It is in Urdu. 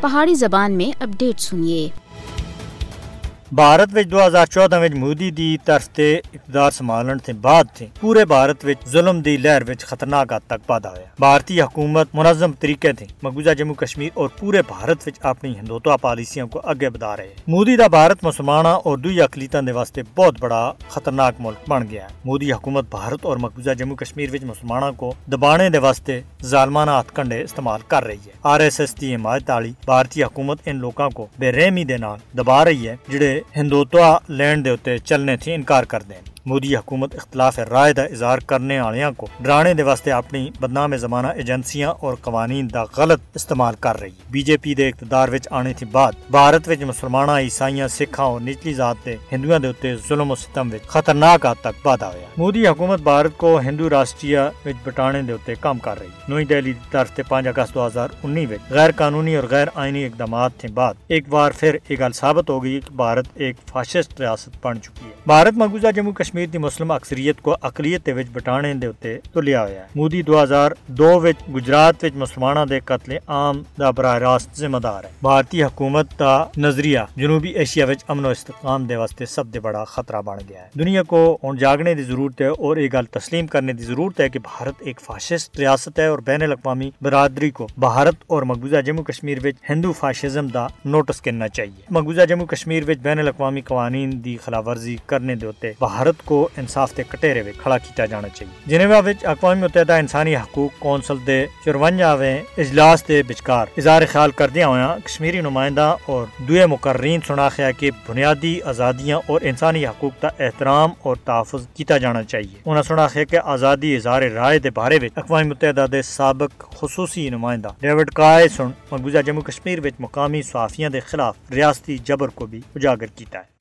پہاڑی زبان میں اپڈیٹ سنیے۔ بھارت وچ 2014 وچ مودی دی طرف تے اقتدار سنبھالن تے بعد تھے پورے بھارت وچ ظلم دی لہر وچ خطرناک حد تک پادا ہویا بھارتی حکومت منظم طریقے تھے مقبوضہ جموں کشمیر اور پورے بھارت وچ اپنی ہندوتوا پالیسیاں کو اگے بڑھا رہے ہیں۔ مودی دا بھارت مسلماناں اور دوئی اقلیتاں دے واسطے بہت بڑا خطرناک ملک بن گیا ہے۔ مودی حکومت بھارت اور مقبوضہ جموں کشمیر وچ مسلماناں کو دبانے دے واسطے ظالمانہ ہتھ کنڈے استعمال کر رہی ہے۔ آر ایس ایس دی حمایت والی بھارتی حکومت ان لوکاں کو بے رحمی دے نال دبا رہی ہے، جڑے ہندوتوا لینڈ دے ہوتے چلنے تھی انکار کر دیں مودی حکومت اختلاف رائے دا اظہار کرنے آلیاں کو ڈرانے دے واسطے اپنی بدنام زمانہ ایجنسیاں اور قوانین دا غلط استعمال کر رہی۔ بی جے پی دے اقتدار وچ آنے تھی بعد بھارت وچ مسلمانہ، عیسائیاں، سکھاں اور نچلی ذات دے ہندوؤں دے ہوتے ظلم و ستم وچ خطرناک حد تک بادا ہویا۔ مودی حکومت بھارت کو ہندو راشٹریہ وچ بٹانے دے ہوتے کام کر رہی۔ نوئی دہلی دی طرف تے 5 اگست 2019 وچ غیر قانونی اور غیر آئینی اقدامات تھے بعد ایک بار پھر یہ گل ثابت ہو گئی کہ بھارت ایک فاشسٹ ریاست بن چکی ہے۔ بھارت مقبوضہ جموں کشمیر دی مسلم اکثریت کو اقلیت دے وچ بٹانے دے اوتے تلیا ہویا ہے۔ مودی 2002 وچ گجرات وچ مسلماناں دے قتل عام دا براہ راست ذمہ دار ہے۔ بھارتی حکومت دا نظریہ جنوبی ایشیا وچ امن و استحکام دے واسطے سب دے بڑا خطرہ بن گیا ہے۔ دنیا کو ہن جاگنے دی ضرورت ہے اور یہ گل تسلیم کرنے دی ضرورت ہے کہ بھارت ایک فاشسٹ ریاست ہے اور بین الاقوامی برادری کو بھارت اور مقبوضہ جموں کشمیر وچ ہندو فاشزم دا نوٹس کرنا چاہیے۔ مقبوضہ جموں کشمیر وچ بین الاقوامی قوانین دی خلاف ورزی کرنے دے ہوتے بھارت کو انصاف تے کٹیرے وچ کھڑا کیتا جانا چاہیے جنیوا وچ اقوام متحدہ انسانی حقوق کونسل دے 54ویں اجلاس دے وچکار اظہار خیال کردیا ہویا کشمیری نمائندہ اور دوے مقررین سناخیا کہ بنیادی آزادیاں اور انسانی حقوق کا احترام اور تحفظ کیتا جانا چاہیے انہاں سناخیا کہ آزادی اظہار رائے دے بارے وچ اقوام متحدہ دے سابق خصوصی نمائندہ ڈیوڈ کائے سن مقبوضہ جموں کشمیر وچ مقامی صحافیاں دے خلاف ریاستی جبر کو بھی اجاگر کیتا ہے